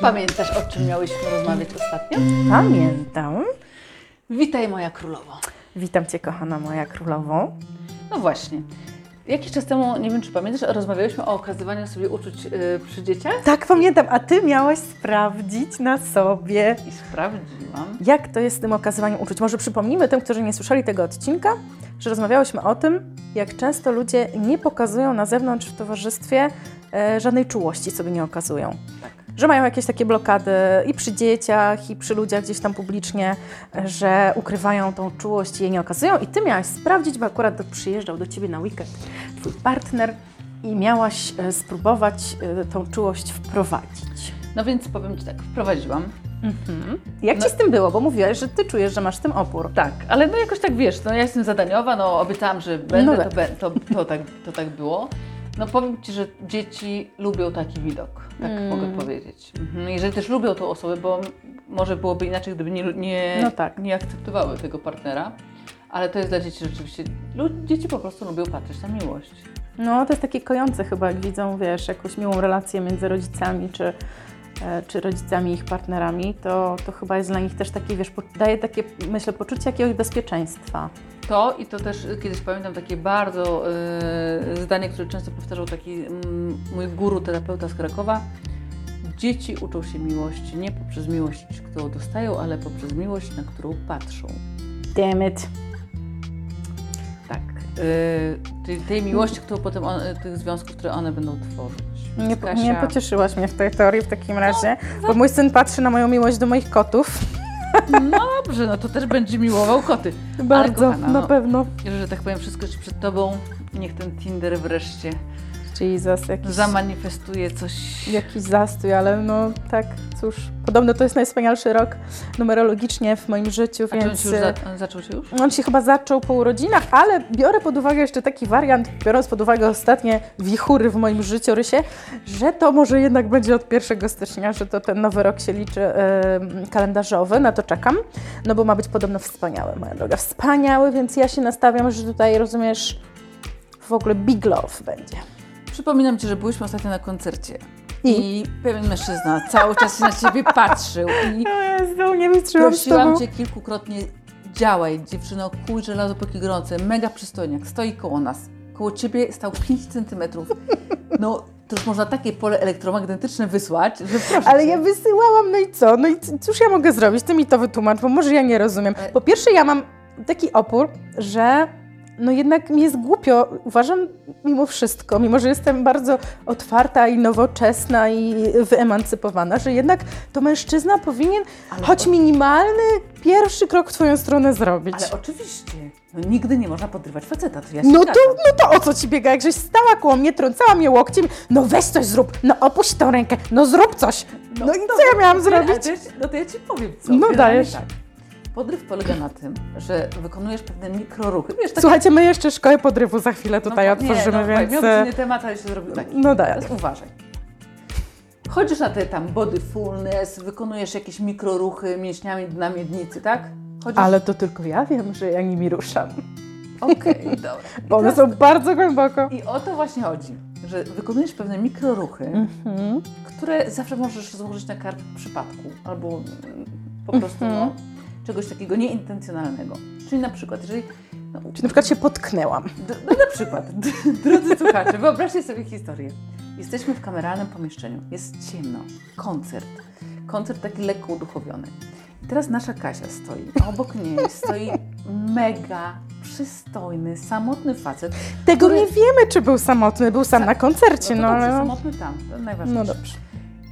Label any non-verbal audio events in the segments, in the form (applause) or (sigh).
Pamiętasz, o czym miałyśmy rozmawiać ostatnio? Pamiętam. Witaj, moja królowo. Witam Cię, kochana moja królowo. No właśnie. Jakiś czas temu, nie wiem czy pamiętasz, rozmawiałyśmy o okazywaniu sobie uczuć yy, przy dzieciach Tak, pamiętam, a Ty miałaś sprawdzić na sobie, i sprawdziłam. jak to jest z tym okazywaniem uczuć. Może przypomnijmy tym, którzy nie słyszeli tego odcinka, że rozmawiałyśmy o tym, jak często ludzie nie pokazują na zewnątrz w towarzystwie żadnej czułości, sobie nie okazują. Tak. Że mają jakieś takie blokady i przy dzieciach, i przy ludziach gdzieś tam publicznie, e, że ukrywają tą czułość i jej nie okazują. I ty miałaś sprawdzić, bo akurat przyjeżdżał do ciebie na weekend twój partner i miałaś e, spróbować e, tą czułość wprowadzić. No więc powiem Ci tak, wprowadziłam. Mhm. Jak No- ci z tym było? Bo mówiłaś, że ty czujesz, że masz z tym opór. Tak, ale no jakoś tak wiesz, no ja jestem zadaniowa, no obiecałam, że będę, No to, be, to, to, tak, to tak było. No powiem Ci, że dzieci lubią taki widok, tak Mm. mogę powiedzieć. Mhm. Jeżeli też lubią tą osobę, bo może byłoby inaczej, gdyby nie, nie, No tak. nie akceptowały tego partnera, ale to jest dla dzieci rzeczywiście, dzieci po prostu lubią patrzeć na miłość. No, to jest takie kojące chyba, jak widzą, wiesz, jakąś miłą relację między rodzicami, czy, czy rodzicami ich partnerami, to, to chyba jest dla nich też takie, wiesz, daje takie, myślę, poczucie jakiegoś bezpieczeństwa. To i to też y, kiedyś pamiętam takie bardzo y, zdanie, które często powtarzał taki mm, mój guru, terapeuta z Krakowa. Dzieci uczą się miłości nie poprzez miłość, którą dostają, ale poprzez miłość, na którą patrzą. Damn it. Tak. Czyli tej miłości, którą potem on, tych związków, które one będą tworzyć. Nie, Kasia, nie pocieszyłaś mnie w tej teorii w takim razie, bo mój syn patrzy na moją miłość do moich kotów. No dobrze, no to też będzie miłował koty. Bardzo, kochana, na no. pewno. Że tak powiem, wszystko jest przed Tobą. Niech ten Tinder wreszcie Jesus, jakiś, zamanifestuje coś. jakiś zastój, ale no tak, cóż. Podobno to jest najwspanialszy rok numerologicznie w moim życiu, A czy on więc... się już za, zaczął się już? On się chyba zaczął po urodzinach, ale biorę pod uwagę jeszcze taki wariant, biorąc pod uwagę ostatnie wichury w moim życiorysie, że to może jednak będzie od 1 stycznia, że to ten nowy rok się liczy e, kalendarzowy, na to czekam, no bo ma być podobno wspaniały, moja droga, wspaniały, więc ja się nastawiam, że tutaj, rozumiesz, w ogóle big love będzie. Przypominam Ci, że byłyśmy ostatnio na koncercie. I? I, pewien mężczyzna cały czas na Ciebie patrzył i (laughs) Jezu, nie wytrzymam prosiłam. Cię kilkukrotnie, działaj dziewczyno, kuj żelazo póki gorące, mega przystojniak, stoi koło nas. Koło Ciebie stał 5 centymetrów. No, to już można takie pole elektromagnetyczne wysłać, że proszę Ale cię. ja wysyłałam, no i co? No i cóż ja mogę zrobić? Ty mi to wytłumacz, bo może ja nie rozumiem. Ale- Po pierwsze, ja mam taki opór, że no jednak mi jest głupio. Uważam mimo wszystko, mimo że jestem bardzo otwarta i nowoczesna i wyemancypowana, że jednak to mężczyzna powinien Ale choć o- minimalny pierwszy krok w twoją stronę zrobić. Ale oczywiście, no, nigdy nie można podrywać faceta, to ja No to, no to o co ci biega? Jak żeś stała koło mnie, trącała mnie łokciem, no weź coś zrób, no opuść tą rękę, no zrób coś. No, i co ja miałam (laughs) zrobić? to No to ja Ci powiem co. No dajesz. Tak. Podryw polega na tym, że wykonujesz pewne mikroruchy. Wiesz, takie Słuchajcie, my jeszcze szkołę podrywu za chwilę tutaj no, otworzymy, nie, no, więc... Miał inny temat, ale się zrobił taki. No daj. Uważaj. Chodzisz na te tam bodyfulness, wykonujesz jakieś mikroruchy mięśniami na miednicy, tak? Chodzisz... Ale to tylko ja wiem, że ja nimi ruszam, Okej, (laughs) dobra. I bo one są bardzo głęboko. I o to właśnie chodzi, że wykonujesz pewne mikroruchy, Mhm. które zawsze możesz złożyć na karp przypadku albo mm, po prostu Mhm. no, czegoś takiego nieintencjonalnego. Czyli na przykład, jeżeli. No, Czy na przykład się potknęłam. No na przykład, drodzy słuchacze, wyobraźcie sobie historię. Jesteśmy w kameralnym pomieszczeniu, jest ciemno, koncert, koncert taki lekko uduchowiony. I teraz nasza Kasia stoi, a obok niej stoi mega przystojny, samotny facet. Tego który- nie wiemy, czy był samotny, był sam Sa- na koncercie, No no, to dobrze, ale... samotny tam, to najważniejsze. No dobrze.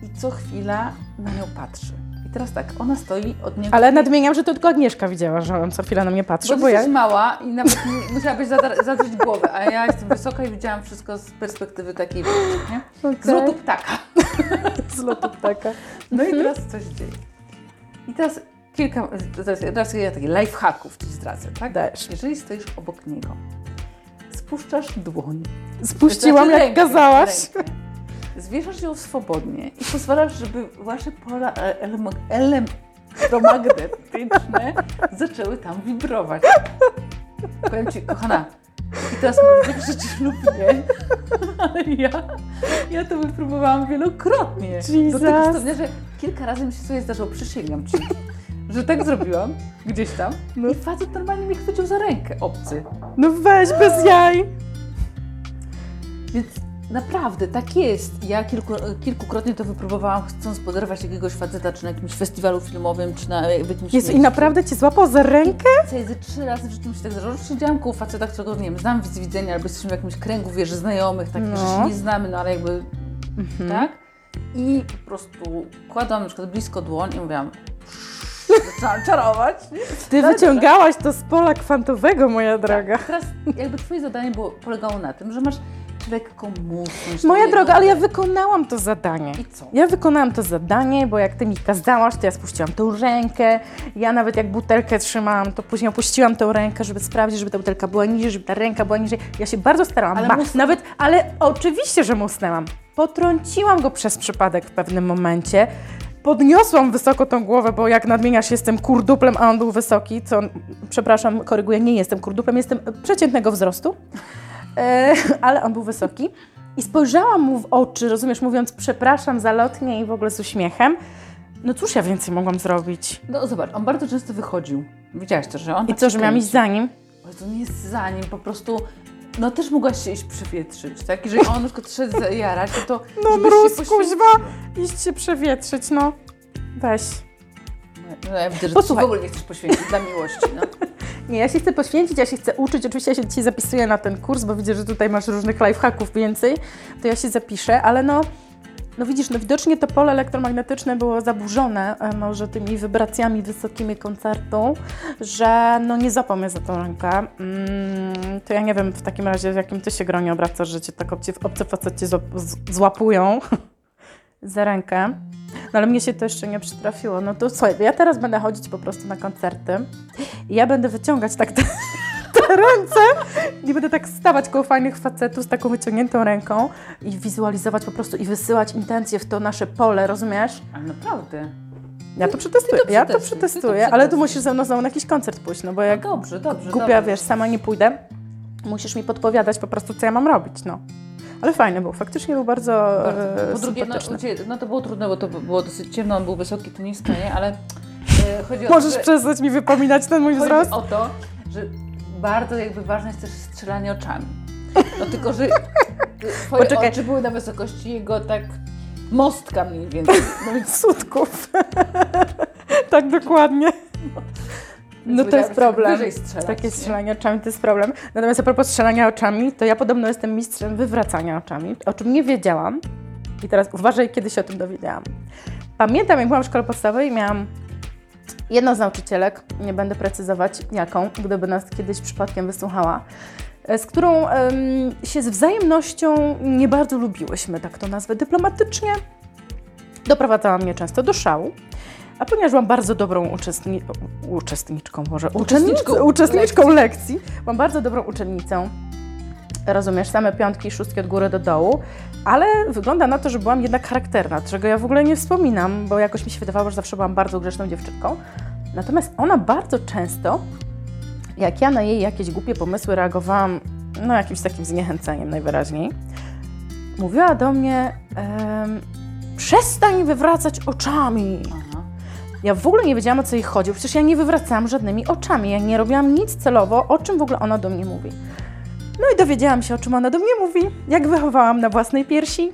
I co chwila na nią patrzy. Teraz tak, ona stoi od niego... Ale nadmieniam, że to tylko Agnieszka widziała, że on co chwilę na mnie patrzy, Bo bo ty ja... jesteś mała i nawet musiałabyś zadrzeć głowę, a ja jestem wysoka i widziałam wszystko z perspektywy takiej, nie? Z Okej. lotu ptaka. (laughs) Z lotu ptaka. No i teraz coś dzieje. I teraz kilka, teraz, teraz ja takich lifehacków Ci zdradzę, tak? Dajesz. Jeżeli stoisz obok niego, spuszczasz dłoń. Spuściłam, Znaczy jak rękę, kazałaś. rękę. Zwieszasz ją swobodnie i pozwalasz, żeby Wasze pola e- elektromagnetyczne zaczęły tam wibrować. Powiem Ci, kochana, I teraz być przecież lub nie, ale ja, ja to wypróbowałam wielokrotnie. Do tego Jesus. stopnia, że kilka razy mi się sobie zdarzyło, przysięgam Ci, że tak zrobiłam gdzieś tam No. i facet normalnie mnie chwycił za rękę, obcy. No weź, bez jaj. Więc naprawdę, tak jest. Ja kilku, kilkukrotnie to wypróbowałam, chcąc poderwać jakiegoś faceta, czy na jakimś festiwalu filmowym, czy na, jakimś Jezu, i naprawdę cię złapał za rękę? Ze trzy razy w życiu mi się tak zdarzyło, że siedziałam koło faceta, którego, nie wiem, znam z widzenia, albo jesteśmy w jakimś kręgu, wiesz, znajomych, takich, że No. się nie znamy, no ale jakby, Mhm. tak? I po prostu kładłam na przykład blisko dłoń i mówiłam, zaczęłam (laughs) czarować. Ty Tak, wyciągałaś to z pola kwantowego, moja droga. Teraz jakby twoje zadanie było, polegało na tym, że masz lekko musnąć. Moja droga, ale ja wykonałam to zadanie. I co? Ja wykonałam to zadanie, bo jak ty mi kazałaś, to ja spuściłam tą rękę. Ja nawet jak butelkę trzymałam, to później opuściłam tą rękę, żeby sprawdzić, żeby ta butelka była niżej, żeby ta ręka była niżej. Ja się bardzo starałam. Ale mus- nawet, ale oczywiście, że musnęłam. Potrąciłam go przez przypadek w pewnym momencie. Podniosłam wysoko tą głowę, bo jak nadmieniasz, jestem kurduplem, a on był wysoki, co, przepraszam, koryguję, nie jestem kurduplem, jestem przeciętnego wzrostu, ale on był wysoki. I spojrzałam mu w oczy, rozumiesz, mówiąc przepraszam zalotnie i w ogóle z uśmiechem. No cóż ja więcej mogłam zrobić? No zobacz, on bardzo często wychodził. Widziałaś to, że on I tak co, że miałam iść za nim? Ale to nie jest za nim, po prostu... No też mogłaś się iść przewietrzyć, tak? Jeżeli on przykład szedł zajarać, (laughs) no to No brus, się kuźwa, iść się przewietrzyć, no. Weź. No ja widzę, że Posłuchaj. ty w ogóle nie chcesz poświęcić dla miłości, no. (laughs) Nie, ja się chcę poświęcić, ja się chcę uczyć. Oczywiście ja się dzisiaj zapisuję na ten kurs, bo widzę, że tutaj masz różnych lifehacków więcej. To ja się zapiszę, ale no, no widzisz, no widocznie to pole elektromagnetyczne było zaburzone e, może tymi wibracjami wysokimi koncertu, że no nie złapał mnie za tą rękę. Mm, to ja nie wiem w takim razie, w jakim ty się gronie obracasz, że cię tak obcy, obcy faceci złapują (laughs) za rękę. No ale mnie się to jeszcze nie przytrafiło. No to słuchaj, ja teraz będę chodzić po prostu na koncerty i ja będę wyciągać tak te, (laughs) te ręce i będę tak stawać koło fajnych facetów z taką wyciągniętą ręką i wizualizować po prostu i wysyłać intencje w to nasze pole, rozumiesz? Ale naprawdę. Ja to przetestuję, to ja to przetestuję, ale tu musisz ze mną znowu na jakiś koncert pójść, no bo jak Dobrze, dobrze, głupia, dobrze. wiesz, sama nie pójdę, musisz mi podpowiadać po prostu, co ja mam robić, no. Ale fajny był, faktycznie był bardzo, Bardzo. e, Po drugie, no, no to było trudne, bo to było dosyć ciemno, on był wysoki, to nisko, nie? Ale e, chodzi o Możesz to, że, przestać mi wypominać ten mój chodzi wzrost? o to, że bardzo jakby ważne jest też strzelanie oczami. No tylko, że (laughs) twoje Poczekaj. oczy były na wysokości jego tak mostka mniej więcej. No (laughs) więc Sutków. (laughs) tak dokładnie. No to jest problem. Strzelać, Takie nie? strzelanie oczami to jest problem. Natomiast a propos strzelania oczami, to ja podobno jestem mistrzem wywracania oczami, o czym nie wiedziałam. I teraz uważaj, kiedy się o tym dowiedziałam. Pamiętam, jak byłam w szkole podstawowej, miałam jedną z nauczycielek, nie będę precyzować jaką, gdyby nas kiedyś przypadkiem wysłuchała, e, z którą się z wzajemnością nie bardzo lubiłyśmy, tak to nazwę dyplomatycznie. Doprowadzała mnie często do szału. A ponieważ byłam bardzo dobrą uczestni uczestniczką, może Uczestniczką uczestniczką, uczestniczką lekcji, byłam bardzo dobrą uczennicą. Rozumiesz, same piątki, szóstki od góry do dołu, ale wygląda na to, że byłam jednak charakterna, czego ja w ogóle nie wspominam, bo jakoś mi się wydawało, że zawsze byłam bardzo grzeczną dziewczynką. Natomiast ona bardzo często, jak ja na jej jakieś głupie pomysły reagowałam, no jakimś takim zniechęceniem najwyraźniej, mówiła do mnie, em, przestań wywracać oczami. Ja w ogóle nie wiedziałam, o co jej chodzi. Przecież ja nie wywracałam żadnymi oczami. Ja nie robiłam nic celowo, o czym w ogóle ona do mnie mówi. No i dowiedziałam się, o czym ona do mnie mówi. Jak wychowałam na własnej piersi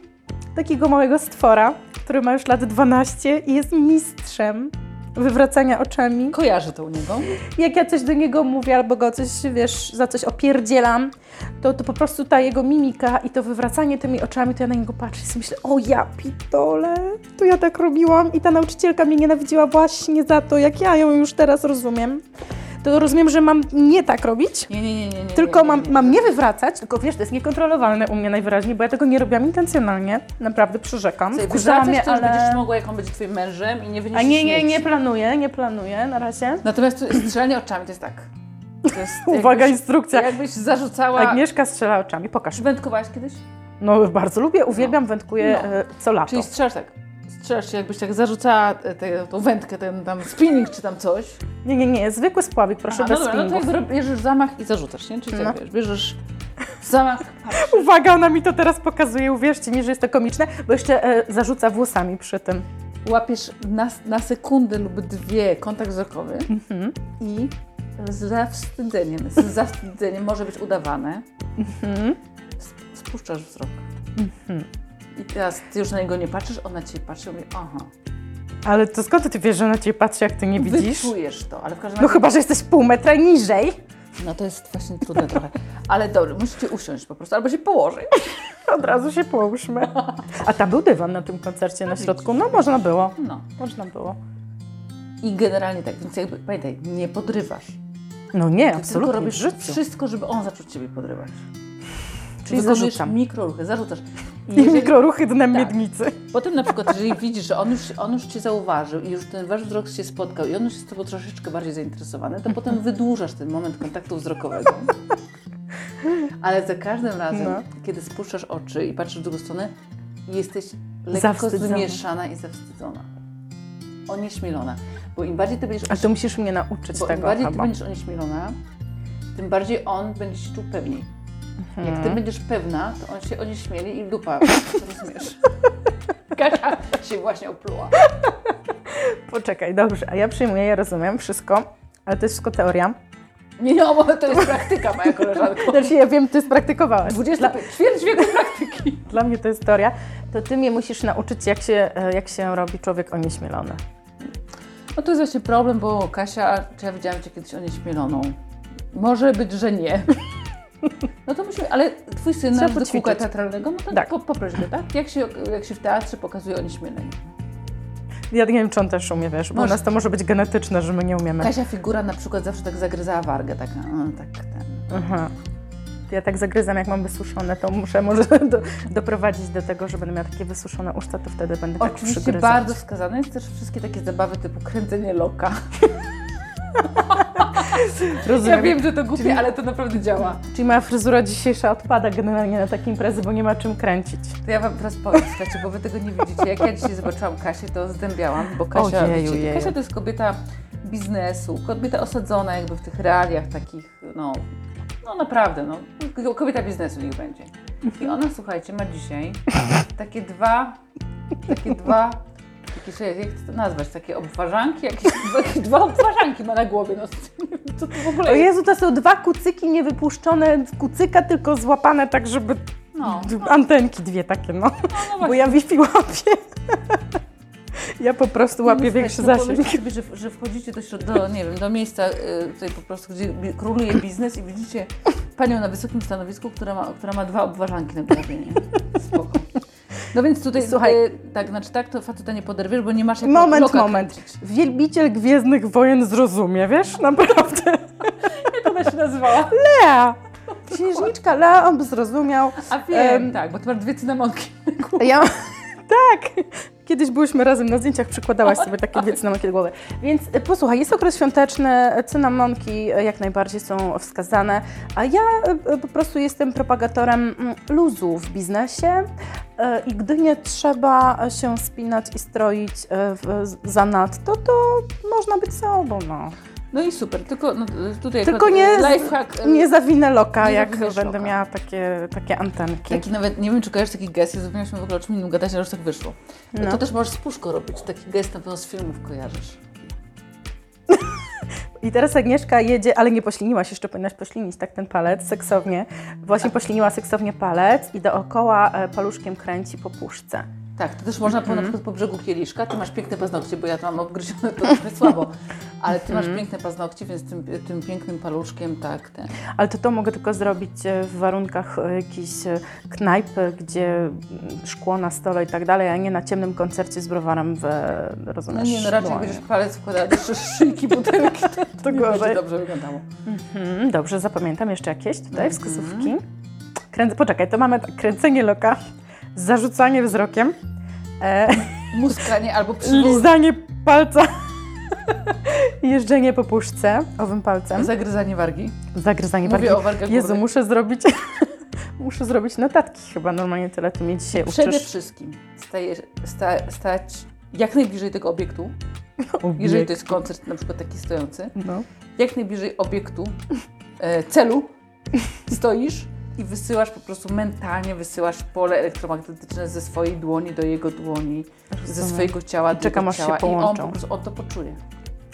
takiego małego stwora, który ma już lat 12 i jest mistrzem wywracania oczami. Kojarzę to u niego. Jak ja coś do niego mówię albo go coś, wiesz, za coś opierdzielam, to, to po prostu ta jego mimika i to wywracanie tymi oczami, to ja na niego patrzę i sobie myślę, o ja pitole, to ja tak robiłam i ta nauczycielka mnie nienawidziła właśnie za to, jak ja ją już teraz rozumiem. To rozumiem, że mam nie tak robić, Nie, nie, nie, nie. nie tylko mam, nie. mam nie wywracać, tylko wiesz, to jest niekontrolowalne u mnie najwyraźniej, bo ja tego nie robiłam intencjonalnie, naprawdę przyrzekam. Wywracać mnie, już będziesz ale... mogła, jak on będzie twoim mężem i nie wyniesiesz A nie, nie, nie planuję, nie planuję na razie. Natomiast strzelanie oczami to jest tak. To jest (laughs) Uwaga, jakbyś- instrukcja. Jakbyś zarzucała... Agnieszka strzela oczami, pokaż. Wędkowałaś kiedyś? No bardzo lubię, uwielbiam, wędkuję No. e, co lato. Czyli strzelasz tak. Czy jakbyś tak zarzucała tę tę- tą wędkę, ten tam spinning czy tam coś. Nie, nie, nie, zwykły spławik, proszę, Aha, bez no dobra, no to spinningów. jakby bierzesz zamach i zarzucasz, nie? Czyli No. tak, wiesz, bierzesz zamach, patrz. Uwaga, ona mi to teraz pokazuje, uwierzcie mi, że jest to komiczne, bo jeszcze e, zarzuca włosami przy tym. łapiesz na, na sekundę lub dwie kontakt wzrokowy Mhm. i z zawstydzeniem, z zawstydzeniem może być udawane, Mhm. spuszczasz wzrok. Mhm. I teraz ty już na niego nie patrzysz, on na ciebie patrzy i mówi, aha, Ale to skąd ty wiesz, że na ciebie patrzy, jak ty nie widzisz? wyczujesz to, ale w każdym No razie... chyba, że jesteś pół metra niżej. No to jest właśnie trudne trochę. Ale dobra, musicie usiąść po prostu, albo się położyć. (laughs) Od razu się połóżmy. A tam był dywan na tym koncercie na środku? No można było. No. Można było. I generalnie tak, więc jakby, pamiętaj, nie podrywasz. No nie, Ty absolutnie tylko robisz wszystko, żeby on zaczął ciebie podrywać. Czyli zarzucam. mikroruchy, zarzucasz. I I jeżeli- mikroruchy dnem Tak. miednicy. Potem na przykład, jeżeli widzisz, że on już, on już Cię zauważył i już ten Wasz wzrok się spotkał i on już jest z Tobą troszeczkę bardziej zainteresowany, to potem wydłużasz ten moment kontaktu wzrokowego. Ale za każdym razem, No. kiedy spuszczasz oczy i patrzysz w drugą stronę, jesteś lekko zmieszana i zawstydzona. Onieśmielona. Bo im bardziej Ty będziesz, A to musisz mnie nauczyć bo im tego bardziej Ty chyba. będziesz onieśmielona, tym bardziej on będzie się czuł pewniej. Jak Mhm. Ty będziesz pewna, to on się onieśmieli i dupa, (laughs) rozumiesz? Kasia się właśnie opluła. Poczekaj, dobrze. A ja przyjmuję, ja rozumiem wszystko, ale to jest wszystko teoria. Nie, no, bo to jest praktyka, moja koleżanko. Znaczy ja wiem, ty spraktykowałaś. 20 ćwierć wieku praktyki. (laughs) Dla mnie to jest teoria. To ty mnie musisz nauczyć, jak się, e, jak się robi człowiek onieśmielony. No to jest właśnie problem, bo Kasia, czy ja widziałam Cię kiedyś onieśmieloną? Może być, że nie. (laughs) No to musimy, ale Twój syn Trzeba na do kółka teatralnego, no to Tak. po, poproś go, tak? Jak się, jak się w teatrze pokazuje onieśmielenie? Ja nie wiem, czy on też umie, wiesz, bo Może. u nas to może być genetyczne, że my nie umiemy. Kasia figura na przykład zawsze tak zagryzała wargę, tak, a, tak ten. Aha. Ja tak zagryzam, jak mam wysuszone, to muszę może (laughs) do, doprowadzić do tego, że będę miała takie wysuszone uszta, to wtedy będę tak Oczywiście przygryzać. bardzo wskazane jest też wszystkie takie zabawy typu kręcenie loka. (laughs) Rozumiem. Ja wiem, że to głupie, Czyli- ale to naprawdę działa. Czyli moja fryzura dzisiejsza odpada generalnie na takie imprezy, bo nie ma czym kręcić. To ja Wam teraz powiem, słuchajcie, bo Wy tego nie widzicie. Jak ja dzisiaj zobaczyłam Kasię, to zdębiałam, bo Kasia, Ojeju, wiecie, jeju. Kasia to jest kobieta biznesu, kobieta osadzona jakby w tych realiach takich, no, no naprawdę, no, kobieta biznesu niech będzie. I ona, słuchajcie, ma dzisiaj takie dwa, takie dwa, słuchaj, jak to nazwać, takie obwarzanki, jakieś (laughs) takie dwa obwarzanki ma na głowie, no, co to w ogóle O jest? Jezu, to są dwa kucyki niewypuszczone z kucyka, tylko złapane tak, żeby No, d- antenki dwie takie, no. no, no Bo właśnie. ja Wi-Fi łapię. (laughs) Ja po prostu łapię No, większy słuchajcie, no zasięg. pomyślcie sobie, że, że wchodzicie do, środ- do, nie wiem, do miejsca y, tutaj po prostu, gdzie bi- króluje biznes i widzicie panią na wysokim stanowisku, która ma, która ma dwa obwarzanki na głowie, nie? Spoko. No więc tutaj, Słuchaj. y, tak, znaczy tak, to faceta nie poderwiesz, bo nie masz jak Moment, moment. kręcić. Wielbiciel Gwiezdnych Wojen zrozumie, wiesz? Naprawdę. (laughs) Jak ona się nazywała? Lea! Księżniczka Lea, on by zrozumiał. A wiem, Em, tak, bo ty masz dwie cynamonki. Ja... (laughs) Tak! Kiedyś byłyśmy razem na zdjęciach, przykładałaś sobie takie dwie cynamonki do głowy. Więc e, posłuchaj, jest okres świąteczny, cynamonki e, jak najbardziej są wskazane, a ja e, po prostu jestem propagatorem mm, luzu w biznesie i gdy nie trzeba się spinać i stroić zanadto, to można być sobą, no. No i super, tylko no, tutaj Tylko nie lifehack, Nie zawinę loka, nie jak będę loka. miała takie, takie antenki. Taki nawet, nie wiem czy kojarzysz taki gest, ja zapomnieliśmy w ogóle o czym innym gadać, ale już tak wyszło. No. To też możesz z puszką robić, taki gest na pewno z filmów kojarzysz. (laughs) I teraz Agnieszka jedzie, ale nie pośliniłaś, jeszcze powinnaś poślinić tak ten palec seksownie. Właśnie pośliniła seksownie palec i dookoła e, paluszkiem kręci po puszce. Tak, to też można Mhm. po, na przykład po brzegu kieliszka. Ty masz piękne paznokcie, bo ja to mam obgryzione (laughs) to trochę słabo. Ale ty Mhm. masz piękne paznokcie, więc tym, tym pięknym paluszkiem tak ten. Ale to to mogę tylko zrobić e, w warunkach e, jakiejś e, knajpy, gdzie mm, szkło na stole i tak dalej, a nie na ciemnym koncercie z browarem w, e, No rozumiesz, nie, no raczej dłoni. będziesz palec wkładała do sz- szyjki butelki, (laughs) to, to nie gorzej. będzie dobrze wyglądało. Mhm, dobrze, zapamiętam jeszcze jakieś tutaj Mhm. wskazówki. Kręc... Poczekaj, to mamy tak, kręcenie loka, zarzucanie wzrokiem, e, Muskanie albo (laughs) przywołanie. lizanie palca, (laughs) jeżdżenie po puszce owym palcem, Zagryzanie wargi. zagryzanie Mówię barki. o wargach Jezu, górnych. muszę zrobić, (laughs) muszę zrobić notatki chyba, normalnie tyle ty mnie dzisiaj Przede uczysz. wszystkim staje, sta, stać jak najbliżej tego obiektu, jeżeli to jest koncert na przykład taki stojący, No. jak najbliżej obiektu, e, celu stoisz i wysyłasz po prostu mentalnie, wysyłasz pole elektromagnetyczne ze swojej dłoni do jego dłoni, ze Rozumiem. swojego ciała do Czekam, jego ciała i on po prostu on to poczuje.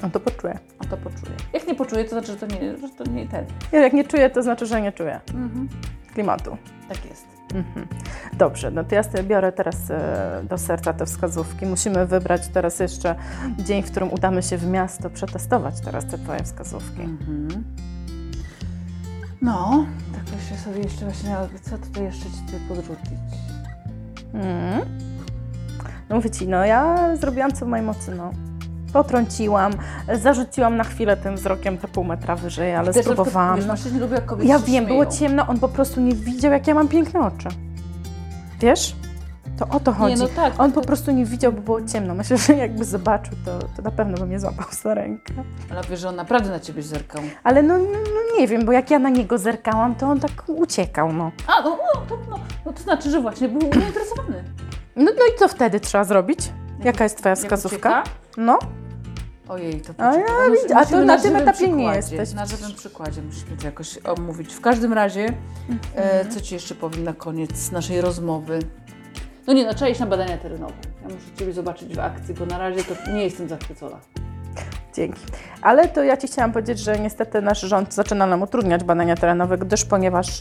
On to poczuje. On to poczuje. Jak nie poczuje, to znaczy, że to nie, że to nie ten. Ja jak nie czuję, to znaczy, że nie czuję Mhm. klimatu. Tak jest. Mhm. Dobrze, no to ja sobie biorę teraz e, do serca te wskazówki. Musimy wybrać teraz jeszcze dzień, w którym udamy się w miasto, przetestować teraz te Twoje wskazówki. Mhm. No, tak myślę sobie jeszcze właśnie, co tutaj jeszcze Ci tutaj podrzucić. Mm. No mówię Ci, no ja zrobiłam co w mojej mocy, no. Potrąciłam, zarzuciłam na chwilę tym wzrokiem te pół metra wyżej, ale Też spróbowałam. Wiesz, No. mężczyźni lubią, jak kobiety Ja się wiem, było śmieją. ciemno, on po prostu nie widział, jak ja mam piękne oczy. Wiesz? To o to chodzi. Nie, no tak. On po prostu nie widział, bo było ciemno. Myślę, że jakby zobaczył, to, to na pewno by mnie złapał za rękę. Ale wiesz, że on naprawdę na Ciebie zerkał. Ale no, no, no nie wiem, bo jak ja na niego zerkałam, to on tak uciekał, no. A, no, no, to, no, no to znaczy, że właśnie był zainteresowany. No, no i co wtedy trzeba zrobić? Jaka jest Twoja wskazówka? ucieka? No, Ojej, to A ja poczekaj, widzę, a to na tym żywym etapie nie przykładzie, jesteś. Na żywym przykładzie musimy to jakoś omówić. W każdym razie, e, Mhm. co Ci jeszcze powiem na koniec naszej rozmowy? No nie, no trzeba iść na badania terenowe. Ja muszę Ciebie zobaczyć w akcji, bo na razie to nie jestem zachwycona. dzięki. Ale to ja Ci chciałam powiedzieć, że niestety nasz rząd zaczyna nam utrudniać badania terenowe, gdyż ponieważ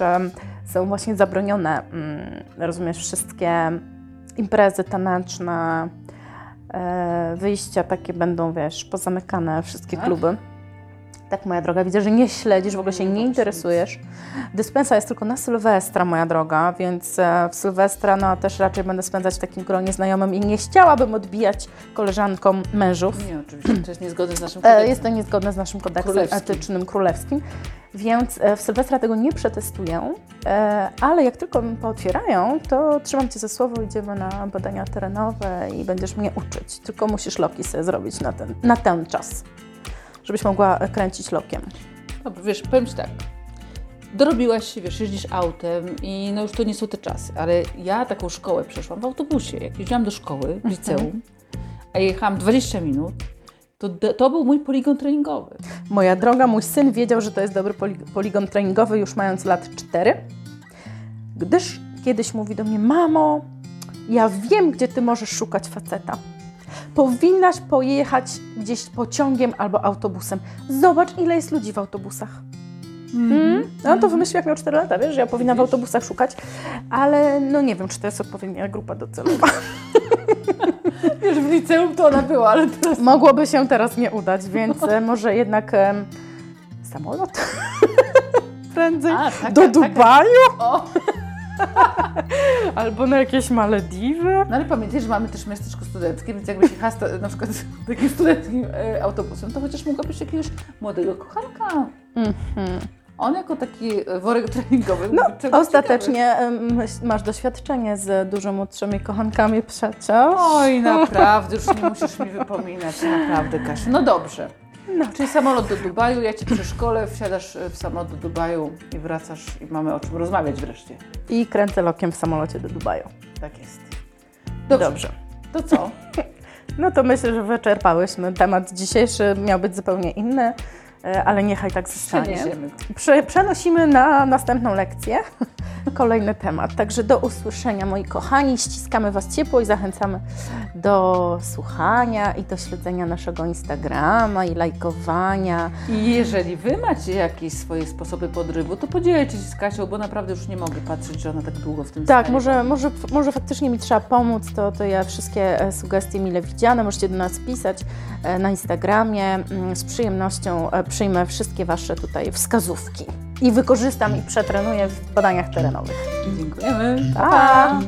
są właśnie zabronione, mm, rozumiesz, wszystkie imprezy taneczne, e, wyjścia takie będą, wiesz, pozamykane, wszystkie Tak? kluby. Tak, moja droga, widzę, że nie śledzisz, w ogóle się Nie, interesujesz. Dyspensa jest tylko na Sylwestra, moja droga, więc e, w Sylwestra no, też raczej będę spędzać w takim gronie znajomym i nie chciałabym odbijać koleżankom mężów. Nie, oczywiście, to jest niezgodne z naszym E, kodeksem. Jest to niezgodne z naszym kodeksem Królewskim. etycznym królewskim, więc e, w Sylwestra tego nie przetestuję, ale jak tylko mi pootwierają, to trzymam Cię za słowo, idziemy na badania terenowe i będziesz mnie uczyć. Tylko musisz loki sobie zrobić na ten, na ten czas, żebyś mogła kręcić lokiem. Dobra, wiesz, powiem Ci tak. Dorobiłaś się, wiesz, jeździsz autem i no już to nie są te czasy, ale ja taką szkołę przeszłam w autobusie. Jak jeździłam do szkoły, w liceum, a jechałam 20 minut, to, to był mój poligon treningowy. Moja droga, mój syn wiedział, że to jest dobry poli- poligon treningowy już mając lat 4, gdyż kiedyś mówi do mnie, mamo, ja wiem, gdzie ty możesz szukać faceta. Powinnaś pojechać gdzieś pociągiem albo autobusem. Zobacz, ile jest ludzi w autobusach. Mm. No on to wymyślił, jak miał 4 lata, wiesz, że ja powinna w autobusach szukać, ale no nie wiem, czy to jest odpowiednia grupa docelowa. (laughs) Wiesz, w liceum to ona była, ale teraz... Mogłoby się teraz nie udać, więc e, może jednak em, samolot (laughs) prędzej A, taka- do taka- Dubaju O! (laughs) (laughs) albo na jakieś Malediwy. No ale pamiętaj, że mamy też miasteczko studenckie, więc jakby się jechała sta- na przykład (laughs) takim studenckim e, autobusem, to chociaż mogłabyś jakiegoś młodego kochanka. Mhm. On jako taki e, worek treningowy. No, ostatecznie masz doświadczenie z dużo młodszymi kochankami przecież. Oj, naprawdę, już nie musisz mi wypominać, naprawdę, Kasiu. No dobrze. No. Czyli samolot do Dubaju, ja Cię przeszkolę, wsiadasz w samolot do Dubaju i wracasz i mamy o czym rozmawiać wreszcie. I kręcę lokiem w samolocie do Dubaju. Tak jest. Dobrze. To co? (laughs) No to myślę, że wyczerpałyśmy. Temat dzisiejszy miał być zupełnie inny, e, ale niechaj tak zostanie. Przeniesiemy go. Prze- przenosimy na następną lekcję (laughs) kolejny temat. Także do usłyszenia, moi kochani. Ściskamy Was ciepło i zachęcamy do słuchania i do śledzenia naszego Instagrama i lajkowania. I jeżeli Wy macie jakieś swoje sposoby podrywu, to podzielcie się z Kasią, bo naprawdę już nie mogę patrzeć, że ona tak długo w tym Tak, może, może, może faktycznie mi trzeba pomóc, to, to ja wszystkie e, sugestie mile widziane. Możecie do nas pisać e, na Instagramie. Mm, Z przyjemnością e, przyjmę wszystkie Wasze tutaj wskazówki i wykorzystam i przetrenuję w badaniach terenowych. Dziękujemy. Pa!